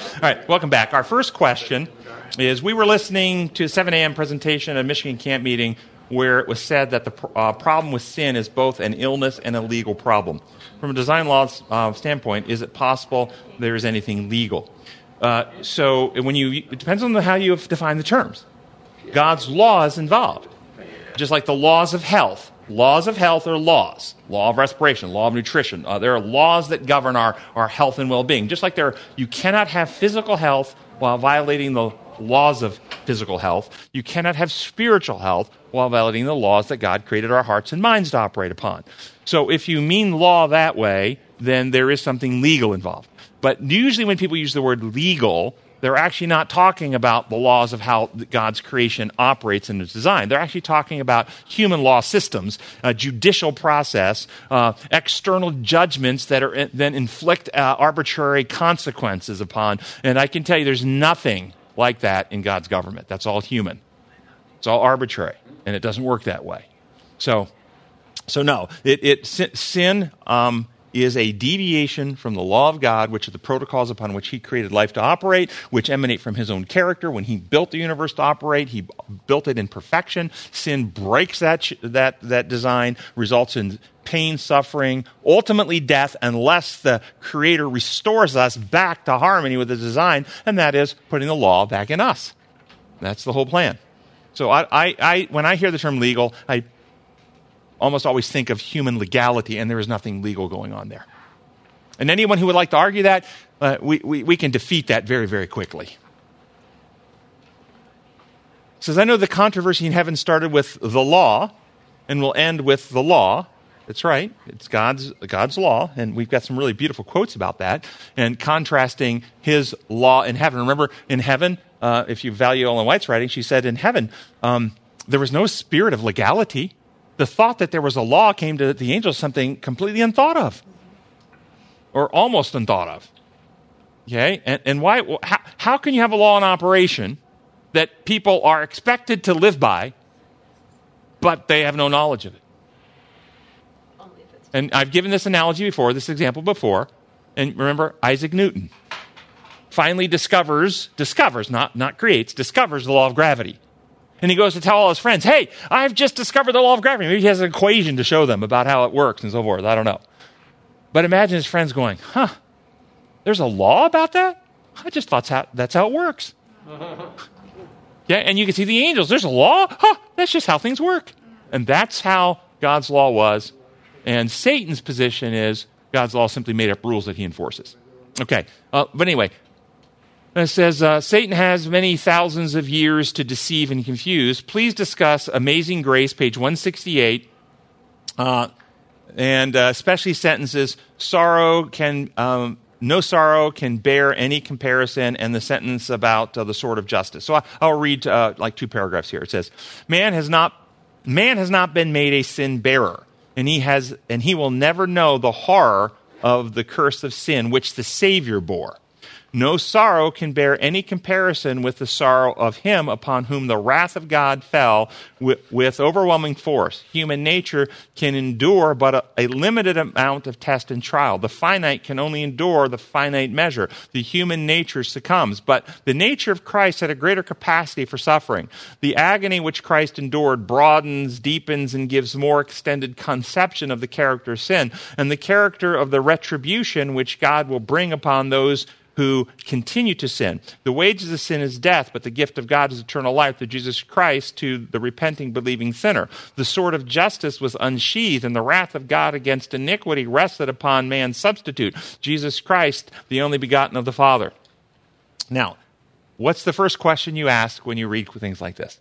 All right, welcome back. Our first question is we were listening to a 7 a.m. presentation at a Michigan camp meeting where it was said that the uh, problem with sin is both an illness and a legal problem. From a design law uh, standpoint, is it possible there is anything legal? Uh, so when you, it depends on how you define the terms. God's law is involved, just like the laws of health. Laws of health are laws. Law of respiration, law of nutrition. Uh, there are laws that govern our, our health and well-being. Just like there, you cannot have physical health while violating the laws of physical health. You cannot have spiritual health while violating the laws that God created our hearts and minds to operate upon. So if you mean law that way, then there is something legal involved. But usually when people use the word legal, they're actually not talking about the laws of how God's creation operates in its design. They're actually talking about human law systems, a judicial process, uh, external judgments that are then inflict uh, arbitrary consequences upon. And I can tell you, there's nothing like that in God's government. That's all human. It's all arbitrary, and it doesn't work that way. So, so no, it, it sin. Um, is a deviation from the law of God, which are the protocols upon which He created life to operate, which emanate from His own character. When He built the universe to operate, He built it in perfection. Sin breaks that, that, that design, results in pain, suffering, ultimately death, unless the Creator restores us back to harmony with the design, and that is putting the law back in us. That's the whole plan. So I, I, I when I hear the term legal, I almost always think of human legality, and there is nothing legal going on there. And anyone who would like to argue that, uh, we, we, we can defeat that very, very quickly. says, I know the controversy in heaven started with the law and will end with the law. That's right. It's God's, God's law. And we've got some really beautiful quotes about that and contrasting his law in heaven. Remember, in heaven, uh, if you value Ellen White's writing, she said in heaven, um, there was no spirit of legality the thought that there was a law came to the angels something completely unthought of or almost unthought of. Okay? And, and why, how, how can you have a law in operation that people are expected to live by, but they have no knowledge of it? And I've given this analogy before, this example before. And remember, Isaac Newton finally discovers, discovers, not, not creates, discovers the law of gravity. And he goes to tell all his friends, hey, I've just discovered the law of gravity. Maybe he has an equation to show them about how it works and so forth. I don't know. But imagine his friends going, huh, there's a law about that? I just thought that's how it works. yeah, and you can see the angels. There's a law? Huh, that's just how things work. And that's how God's law was. And Satan's position is God's law simply made up rules that he enforces. Okay, uh, but anyway, it says, uh, Satan has many thousands of years to deceive and confuse. Please discuss Amazing Grace, page 168, uh, and uh, especially sentences, sorrow can, um, no sorrow can bear any comparison, and the sentence about uh, the sword of justice. So I, will read uh, like two paragraphs here. It says, man has not, man has not been made a sin bearer, and he, has, and he will never know the horror of the curse of sin which the Savior bore. No sorrow can bear any comparison with the sorrow of him upon whom the wrath of God fell with, with overwhelming force. Human nature can endure but a, a, limited amount of test and trial. The finite can only endure the finite measure. The human nature succumbs, but the nature of Christ had a greater capacity for suffering. The agony which Christ endured broadens, deepens, and gives more extended conception of the character of sin and the character of the retribution which God will bring upon those who continue to sin. The wages of sin is death, but the gift of God is eternal life through Jesus Christ to the repenting, believing sinner. The sword of justice was unsheathed, and the wrath of God against iniquity rested upon man's substitute, Jesus Christ, the only begotten of the Father. Now, what's the first question you ask when you read things like this?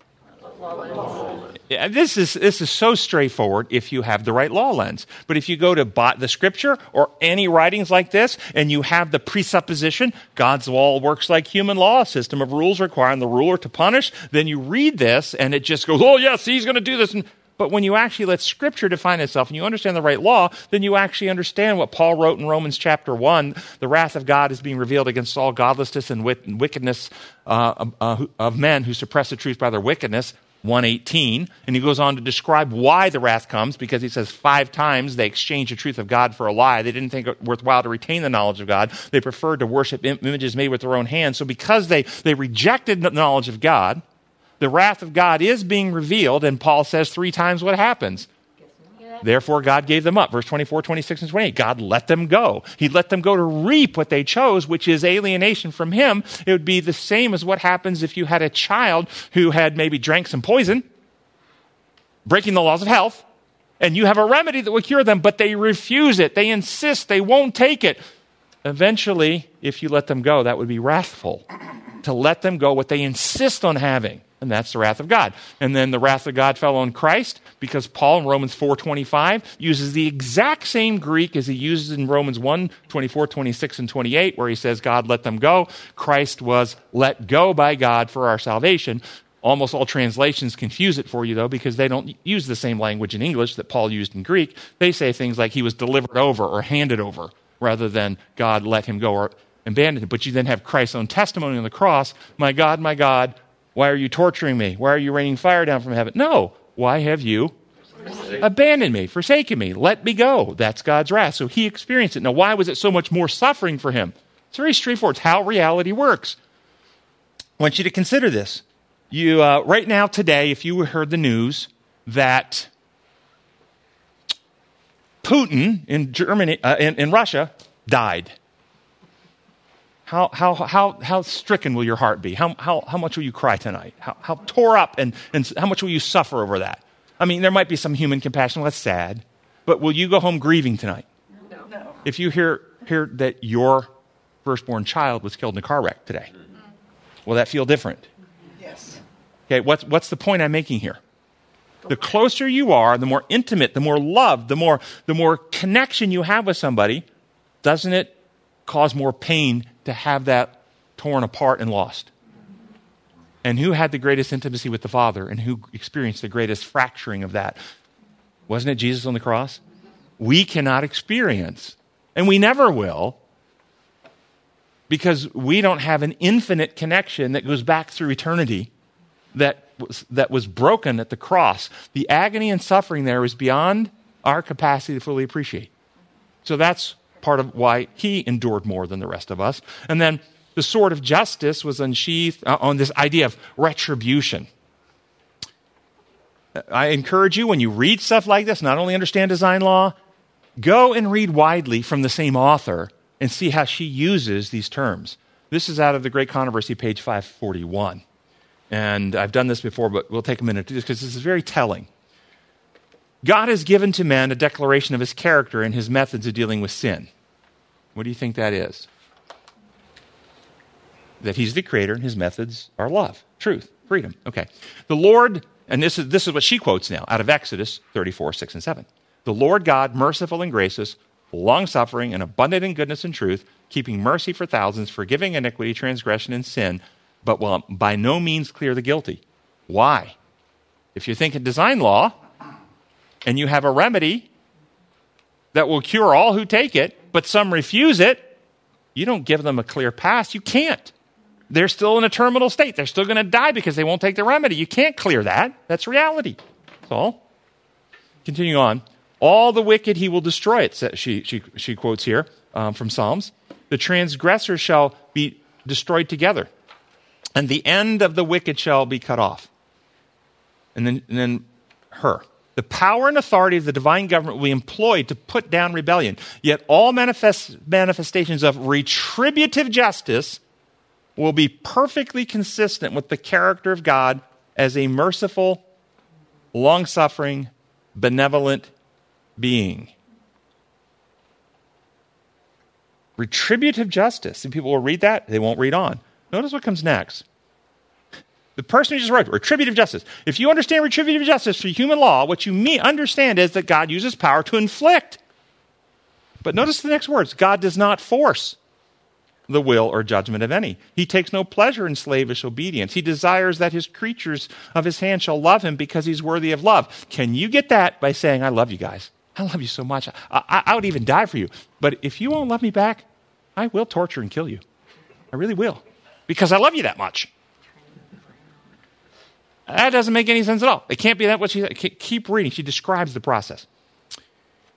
This is this is so straightforward if you have the right law lens. But if you go to the scripture or any writings like this, and you have the presupposition God's law works like human law, a system of rules requiring the ruler to punish, then you read this and it just goes, oh yes, he's going to do this. And, but when you actually let Scripture define itself and you understand the right law, then you actually understand what Paul wrote in Romans chapter 1 the wrath of God is being revealed against all godlessness and wickedness uh, uh, of men who suppress the truth by their wickedness. 118 and he goes on to describe why the wrath comes because he says five times they exchanged the truth of god for a lie. They didn't think it worthwhile to retain the knowledge of god. They preferred to worship images made with their own hands. So because they, they rejected the knowledge of god the wrath of god is being revealed and paul says three times what happens Therefore, God gave them up. Verse 24, 26, and 28. God let them go. He let them go to reap what they chose, which is alienation from Him. It would be the same as what happens if you had a child who had maybe drank some poison, breaking the laws of health, and you have a remedy that will cure them, but they refuse it. They insist. They won't take it. Eventually, if you let them go, that would be wrathful. To let them go what they insist on having and that's the wrath of God. And then the wrath of God fell on Christ because Paul in Romans 4:25 uses the exact same Greek as he uses in Romans 1, 24, 26 and 28 where he says God let them go. Christ was let go by God for our salvation. Almost all translations confuse it for you though because they don't use the same language in English that Paul used in Greek. They say things like he was delivered over or handed over rather than God let him go or abandoned him. But you then have Christ's own testimony on the cross, "My God, my God, why are you torturing me? Why are you raining fire down from heaven? No. Why have you abandoned me, forsaken me? Let me go. That's God's wrath. So he experienced it. Now, why was it so much more suffering for him? It's very straightforward. It's how reality works. I want you to consider this. You, uh, right now, today, if you heard the news that Putin in Germany, uh, in, in Russia, died how, how, how, how stricken will your heart be? How, how, how much will you cry tonight? How, how tore up and, and how much will you suffer over that? I mean, there might be some human compassion. Well, that's sad. But will you go home grieving tonight? No. no. If you hear, hear that your firstborn child was killed in a car wreck today, mm-hmm. will that feel different? Yes. Okay, what's, what's the point I'm making here? The closer you are, the more intimate, the more love, the more, the more connection you have with somebody, doesn't it cause more pain to have that torn apart and lost. And who had the greatest intimacy with the Father and who experienced the greatest fracturing of that? Wasn't it Jesus on the cross? We cannot experience, and we never will, because we don't have an infinite connection that goes back through eternity that was, that was broken at the cross. The agony and suffering there is beyond our capacity to fully appreciate. So that's part of why he endured more than the rest of us. And then the sword of justice was unsheathed uh, on this idea of retribution. I encourage you when you read stuff like this, not only understand design law, go and read widely from the same author and see how she uses these terms. This is out of the Great Controversy, page 541. And I've done this before, but we'll take a minute to do this because this is very telling. God has given to man a declaration of his character and his methods of dealing with sin. What do you think that is? That he's the creator and his methods are love, truth, freedom. Okay. The Lord, and this is, this is what she quotes now out of Exodus 34, 6 and 7. The Lord God, merciful and gracious, long suffering and abundant in goodness and truth, keeping mercy for thousands, forgiving iniquity, transgression, and sin, but will by no means clear the guilty. Why? If you think in design law, and you have a remedy that will cure all who take it, but some refuse it, you don't give them a clear pass. You can't. They're still in a terminal state. They're still going to die because they won't take the remedy. You can't clear that. That's reality. That's all. Continue on. All the wicked he will destroy it, she, she, she quotes here um, from Psalms. The transgressors shall be destroyed together, and the end of the wicked shall be cut off. And then, and then her. The power and authority of the divine government will be employed to put down rebellion. Yet all manifest, manifestations of retributive justice will be perfectly consistent with the character of God as a merciful, long suffering, benevolent being. Retributive justice. And people will read that, they won't read on. Notice what comes next. The person who just wrote retributive justice. If you understand retributive justice for human law, what you understand is that God uses power to inflict. But notice the next words God does not force the will or judgment of any. He takes no pleasure in slavish obedience. He desires that his creatures of his hand shall love him because he's worthy of love. Can you get that by saying, I love you guys? I love you so much. I, I, I would even die for you. But if you won't love me back, I will torture and kill you. I really will. Because I love you that much. That doesn't make any sense at all. It can't be that what she said. keep reading. She describes the process.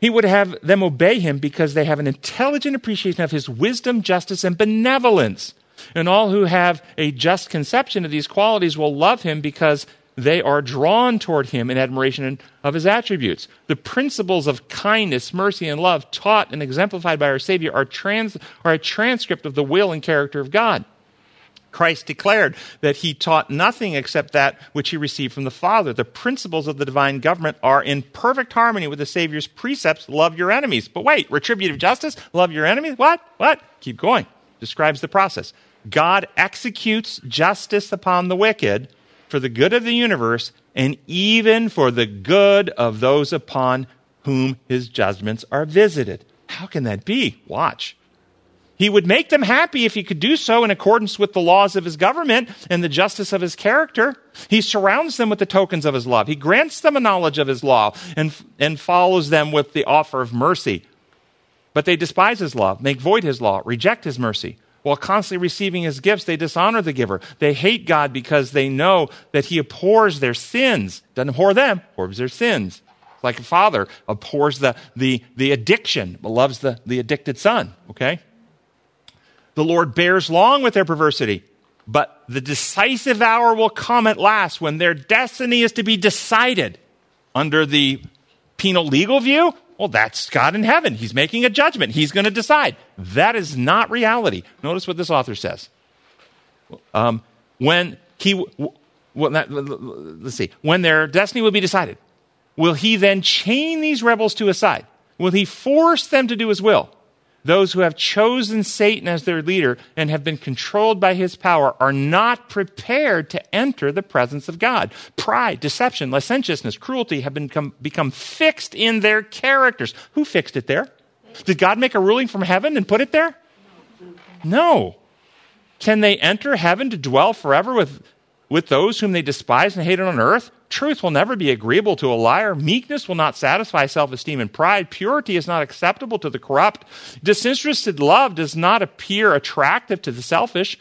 He would have them obey him because they have an intelligent appreciation of his wisdom, justice, and benevolence. And all who have a just conception of these qualities will love him because they are drawn toward him in admiration of his attributes. The principles of kindness, mercy, and love taught and exemplified by our Savior are, trans, are a transcript of the will and character of God. Christ declared that he taught nothing except that which he received from the Father. The principles of the divine government are in perfect harmony with the Savior's precepts love your enemies. But wait, retributive justice, love your enemies? What? What? Keep going. Describes the process. God executes justice upon the wicked for the good of the universe and even for the good of those upon whom his judgments are visited. How can that be? Watch. He would make them happy if he could do so in accordance with the laws of his government and the justice of his character. He surrounds them with the tokens of his love. He grants them a knowledge of his law and, and follows them with the offer of mercy. But they despise his love, make void his law, reject his mercy. While constantly receiving his gifts, they dishonor the giver. They hate God because they know that he abhors their sins. Doesn't abhor them, abhors their sins. Like a father abhors the, the, the addiction, but loves the, the addicted son. Okay? The Lord bears long with their perversity. But the decisive hour will come at last when their destiny is to be decided. Under the penal legal view, well, that's God in heaven. He's making a judgment. He's going to decide. That is not reality. Notice what this author says. Um, when he, well, that, let's see, when their destiny will be decided, will he then chain these rebels to his side? Will he force them to do his will? Those who have chosen Satan as their leader and have been controlled by his power are not prepared to enter the presence of God. Pride, deception, licentiousness, cruelty have become, become fixed in their characters. Who fixed it there? Did God make a ruling from heaven and put it there? No. Can they enter heaven to dwell forever with, with those whom they despise and hated on earth? Truth will never be agreeable to a liar. Meekness will not satisfy self esteem and pride. Purity is not acceptable to the corrupt. Disinterested love does not appear attractive to the selfish.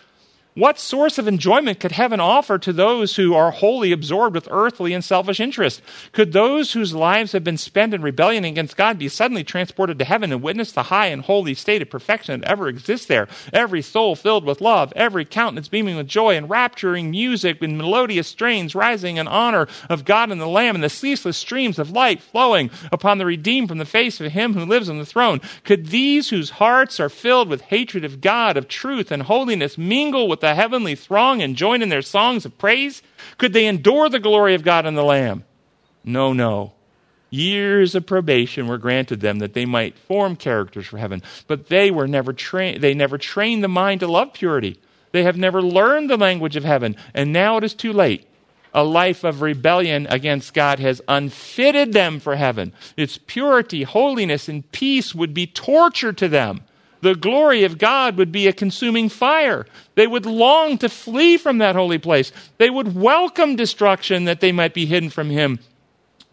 What source of enjoyment could heaven offer to those who are wholly absorbed with earthly and selfish interests? Could those whose lives have been spent in rebellion against God be suddenly transported to heaven and witness the high and holy state of perfection that ever exists there? Every soul filled with love, every countenance beaming with joy, and rapturing music with melodious strains rising in honor of God and the Lamb, and the ceaseless streams of light flowing upon the redeemed from the face of Him who lives on the throne. Could these whose hearts are filled with hatred of God, of truth, and holiness mingle with the heavenly throng and join in their songs of praise? Could they endure the glory of God and the Lamb? No, no. Years of probation were granted them that they might form characters for heaven, but they were never trained. They never trained the mind to love purity. They have never learned the language of heaven, and now it is too late. A life of rebellion against God has unfitted them for heaven. Its purity, holiness, and peace would be torture to them the glory of God would be a consuming fire. They would long to flee from that holy place. They would welcome destruction that they might be hidden from Him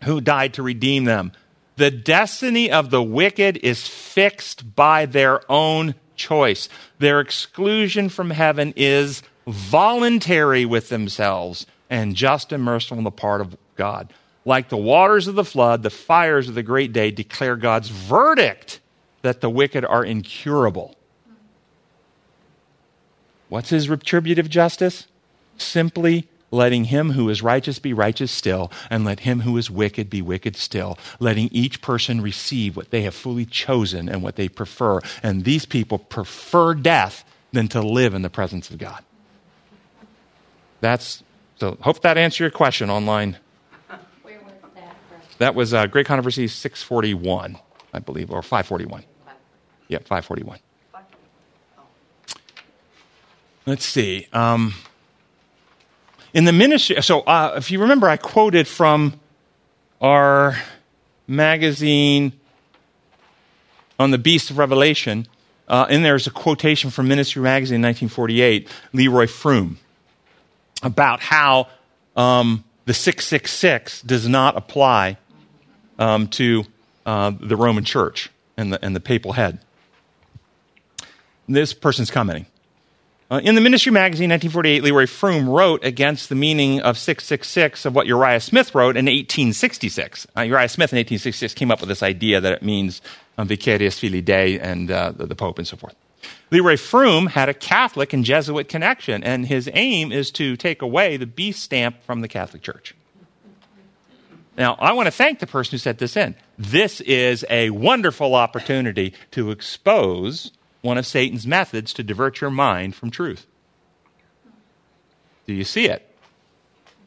who died to redeem them. The destiny of the wicked is fixed by their own choice. Their exclusion from heaven is voluntary with themselves and just and merciful on the part of God. Like the waters of the flood, the fires of the great day declare God's verdict that the wicked are incurable. What's his retributive justice? Simply letting him who is righteous be righteous still, and let him who is wicked be wicked still, letting each person receive what they have fully chosen and what they prefer. And these people prefer death than to live in the presence of God. That's so. Hope that answered your question online. Where was that? That was uh, Great Controversy 641. I believe, or 541. Yeah, 541. Let's see. Um, in the ministry, so uh, if you remember, I quoted from our magazine on the Beast of Revelation. Uh, and there's a quotation from Ministry Magazine in 1948, Leroy Froom, about how um, the 666 does not apply um, to uh, the Roman Church and the, and the papal head. This person's commenting. Uh, in the Ministry Magazine, 1948, Leroy Froom wrote against the meaning of 666 of what Uriah Smith wrote in 1866. Uh, Uriah Smith in 1866 came up with this idea that it means um, vicarius filii Dei and uh, the, the Pope and so forth. Leroy Froom had a Catholic and Jesuit connection, and his aim is to take away the beast stamp from the Catholic Church. Now, I want to thank the person who set this in. This is a wonderful opportunity to expose one of Satan's methods to divert your mind from truth. Do you see it?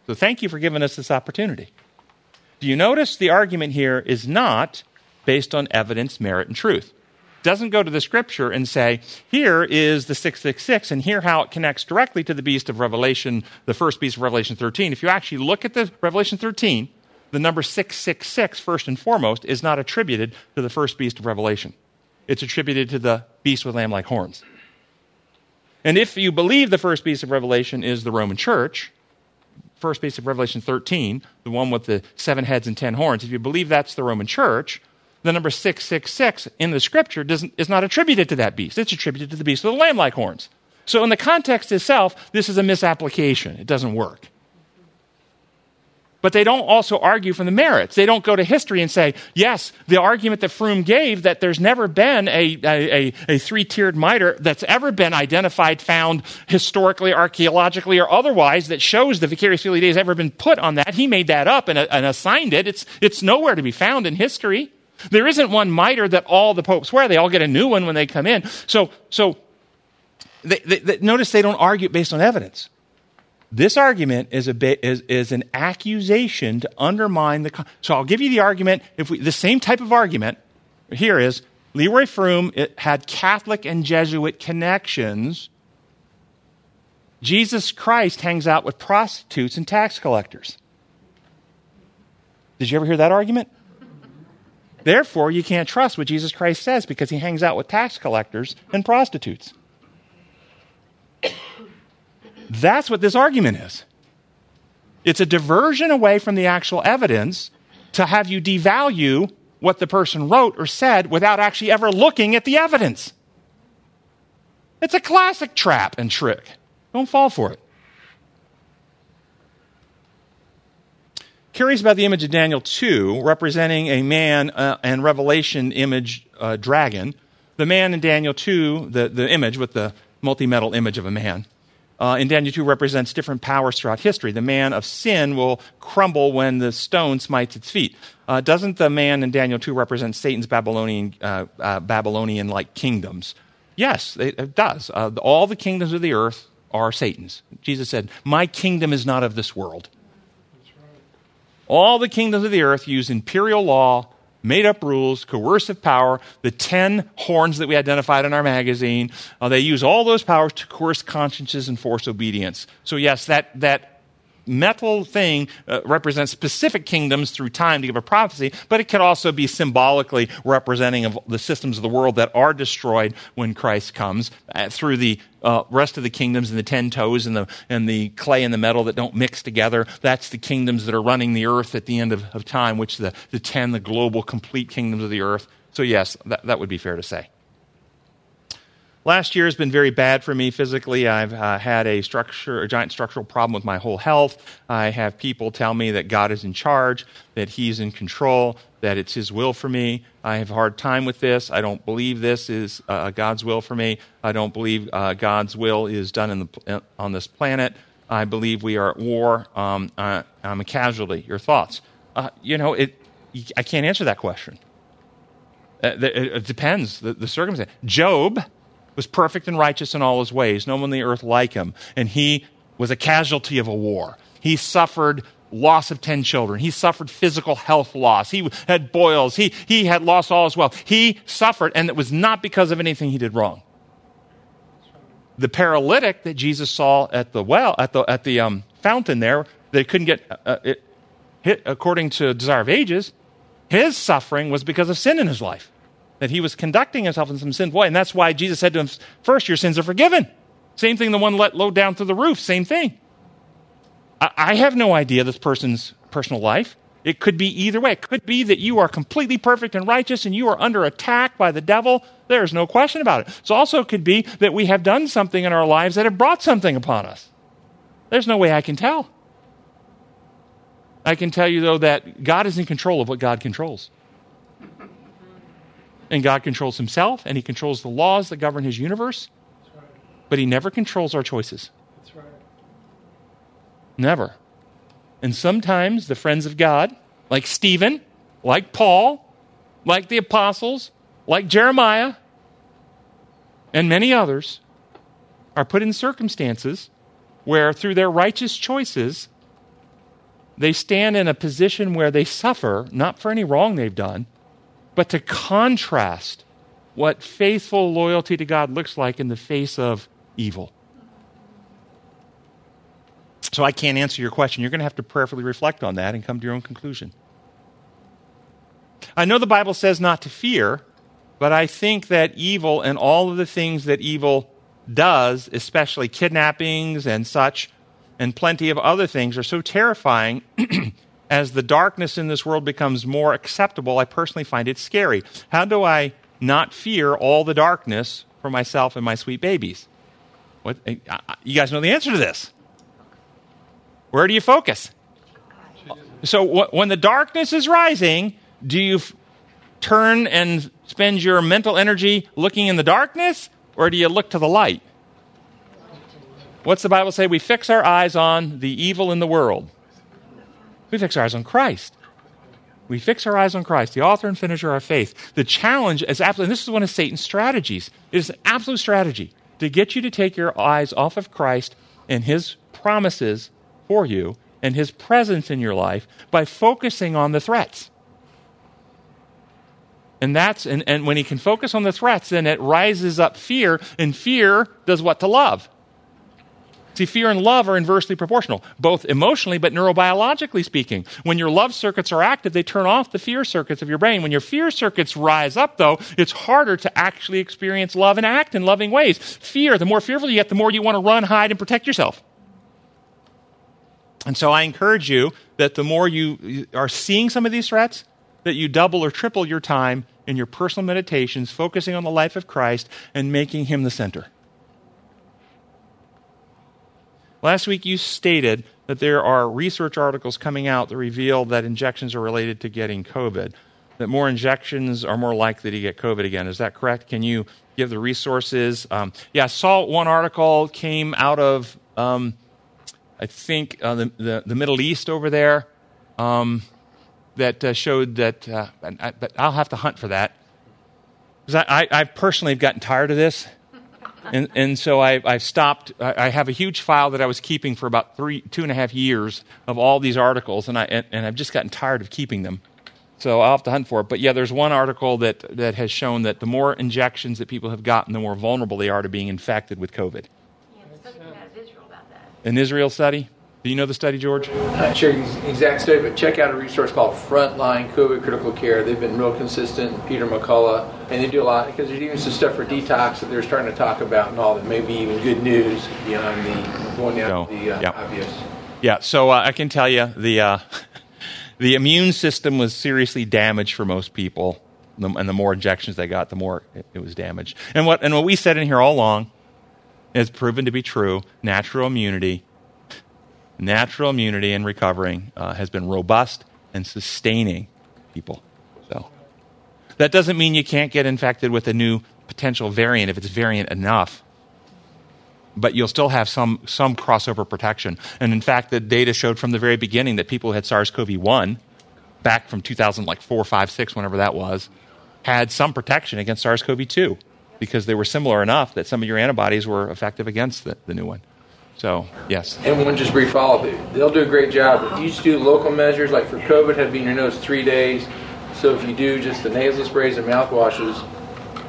So thank you for giving us this opportunity. Do you notice the argument here is not based on evidence, merit, and truth? Doesn't go to the scripture and say, here is the 666, and here how it connects directly to the beast of Revelation, the first beast of Revelation 13. If you actually look at the Revelation 13, the number 666, first and foremost, is not attributed to the first beast of Revelation it's attributed to the beast with lamb like horns. And if you believe the first beast of Revelation is the Roman church, first beast of Revelation 13, the one with the seven heads and ten horns, if you believe that's the Roman church, the number 666 in the scripture is not attributed to that beast. It's attributed to the beast with the lamb like horns. So, in the context itself, this is a misapplication. It doesn't work but they don't also argue from the merits. They don't go to history and say, yes, the argument that Froom gave that there's never been a, a, a three tiered mitre that's ever been identified, found historically, archaeologically, or otherwise that shows the vicarius filii Dei has ever been put on that. He made that up and, and assigned it. It's, it's nowhere to be found in history. There isn't one mitre that all the popes wear. They all get a new one when they come in. So, so they, they, they, notice they don't argue based on evidence. This argument is, a bit, is, is an accusation to undermine the. So I'll give you the argument. If we, the same type of argument here is Leroy Froom had Catholic and Jesuit connections. Jesus Christ hangs out with prostitutes and tax collectors. Did you ever hear that argument? Therefore, you can't trust what Jesus Christ says because he hangs out with tax collectors and prostitutes. That's what this argument is. It's a diversion away from the actual evidence to have you devalue what the person wrote or said without actually ever looking at the evidence. It's a classic trap and trick. Don't fall for it. Curious about the image of Daniel 2, representing a man uh, and Revelation image uh, dragon. The man in Daniel 2, the, the image with the multi metal image of a man, uh, in Daniel 2 represents different powers throughout history. The man of sin will crumble when the stone smites its feet. Uh, doesn't the man in Daniel 2 represent Satan's Babylonian, uh, uh Babylonian like kingdoms? Yes, it, it does. Uh, all the kingdoms of the earth are Satan's. Jesus said, My kingdom is not of this world. All the kingdoms of the earth use imperial law made up rules, coercive power, the 10 horns that we identified in our magazine. Uh, they use all those powers to coerce consciences and force obedience. So, yes, that, that metal thing uh, represents specific kingdoms through time to give a prophecy, but it could also be symbolically representing of the systems of the world that are destroyed when Christ comes uh, through the uh, rest of the kingdoms and the ten toes and the, and the clay and the metal that don't mix together. That's the kingdoms that are running the earth at the end of, of time, which the, the ten, the global complete kingdoms of the earth. So, yes, that, that would be fair to say. Last year has been very bad for me physically. I've uh, had a structure, a giant structural problem with my whole health. I have people tell me that God is in charge, that He's in control, that it's His will for me. I have a hard time with this. I don't believe this is uh, God's will for me. I don't believe uh, God's will is done the, uh, on this planet. I believe we are at war. Um, I, am a casualty. Your thoughts? Uh, you know, it, I can't answer that question. Uh, it, it, depends the, the circumstance. Job was perfect and righteous in all his ways, no one on the earth like him. And he was a casualty of a war. He suffered loss of 10 children. He suffered physical health loss. He had boils. He, he had lost all his wealth. He suffered, and it was not because of anything he did wrong. The paralytic that Jesus saw at the well, at the, at the um, fountain there, they couldn't get uh, uh it, hit according to Desire of Ages, his suffering was because of sin in his life that he was conducting himself in some sinful way. And that's why Jesus said to him, First, your sins are forgiven. Same thing, the one let low down through the roof, same thing. I, I have no idea this person's personal life. It could be either way. It could be that you are completely perfect and righteous and you are under attack by the devil. There's no question about it. It also could be that we have done something in our lives that have brought something upon us. There's no way I can tell. I can tell you, though, that God is in control of what God controls. And God controls himself and he controls the laws that govern his universe, but he never controls our choices. Never. And sometimes the friends of God, like Stephen, like Paul, like the apostles, like Jeremiah, and many others, are put in circumstances where, through their righteous choices, they stand in a position where they suffer, not for any wrong they've done, but to contrast what faithful loyalty to God looks like in the face of evil. So I can't answer your question. You're going to have to prayerfully reflect on that and come to your own conclusion. I know the Bible says not to fear, but I think that evil and all of the things that evil does, especially kidnappings and such, and plenty of other things, are so terrifying. as the darkness in this world becomes more acceptable, I personally find it scary. How do I not fear all the darkness for myself and my sweet babies? What, eh, you guys know the answer to this. Where do you focus? So when the darkness is rising, do you f- turn and spend your mental energy looking in the darkness, or do you look to the light? What's the Bible say? We fix our eyes on the evil in the world. We fix our eyes on Christ. We fix our eyes on Christ, the author and finisher of our faith. The challenge is absolutely, and this is one of Satan's strategies. It is an absolute strategy to get you to take your eyes off of Christ and his promises for you and his presence in your life by focusing on the threats. And that's and, and when he can focus on the threats, then it rises up fear, and fear does what to love. Fear and love are inversely proportional, both emotionally but neurobiologically speaking. When your love circuits are active, they turn off the fear circuits of your brain. When your fear circuits rise up, though, it's harder to actually experience love and act in loving ways. Fear, the more fearful you get, the more you want to run, hide, and protect yourself. And so I encourage you that the more you are seeing some of these threats, that you double or triple your time in your personal meditations, focusing on the life of Christ and making him the center. Last week you stated that there are research articles coming out that reveal that injections are related to getting COVID, that more injections are more likely to get COVID again. Is that correct? Can you give the resources? Um, yeah, I saw one article came out of um, I think uh, the, the, the Middle East over there um, that uh, showed that. Uh, I, but I'll have to hunt for that I, I, personally have gotten tired of this, and and so I, I've stopped. I, I, have a huge file that I was keeping for about three two and a half years of all these articles, and I and, and I've just gotten tired of keeping them. So I'll have to hunt for it. But yeah, there's one article that, that has shown that the more injections that people have gotten, the more vulnerable they are to being infected with COVID Yeah, an Israel study. Do you know the study, George? Not sure the exact study, but check out a resource called Frontline COVID Critical Care. They've been real consistent, Peter McCullough, and they do a lot because there's even some stuff for detox that they're starting to talk about and all that may be even good news beyond the going down so, the uh, yeah. obvious. Yeah, so uh, I can tell you the uh, the immune system was seriously damaged for most people, and the more injections they got, the more it, it was damaged. And what and what we said in here all along has proven to be true. Natural immunity, natural immunity and recovering uh, has been robust and sustaining people. So that doesn't mean you can't get infected with a new potential variant if it's variant enough. But you'll still have some, some crossover protection. And in fact, the data showed from the very beginning that people who had SARS CoV 1, back from 2004, 5, 6, whenever that was, had some protection against SARS CoV 2 because they were similar enough that some of your antibodies were effective against the, the new one. So, yes. And one just brief follow up. They'll do a great job. If You just do local measures, like for COVID, have been in your nose three days. So if you do just the nasal sprays and mouthwashes,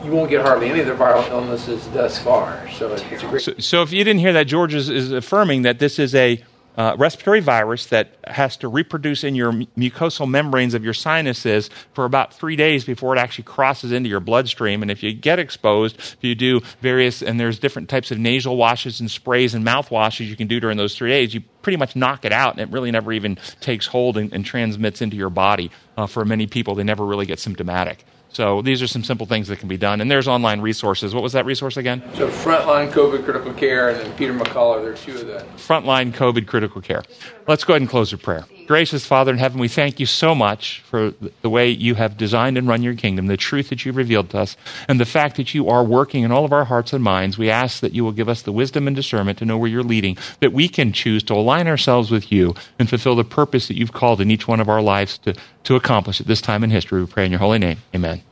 you won't get hardly any of the viral illnesses thus far. So it's a great. So, so if you didn't hear that, George is, is affirming that this is a uh, respiratory virus that has to reproduce in your mucosal membranes of your sinuses for about three days before it actually crosses into your bloodstream. And if you get exposed, if you do various, and there's different types of nasal washes and sprays and mouth washes you can do during those three days, you pretty much knock it out, and it really never even takes hold and, and transmits into your body. Uh, for many people, they never really get symptomatic. So these are some simple things that can be done. And there's online resources. What was that resource again? So Frontline COVID Critical Care and then Peter McCullough, there's two of them. Frontline COVID Critical Care. Let's go ahead and close with prayer. Gracious Father in heaven, we thank you so much for the way you have designed and run your kingdom, the truth that you've revealed to us, and the fact that you are working in all of our hearts and minds. We ask that you will give us the wisdom and discernment to know where you're leading, that we can choose to align ourselves with you and fulfill the purpose that you've called in each one of our lives to, to accomplish at this time in history. We pray in your holy name. Amen.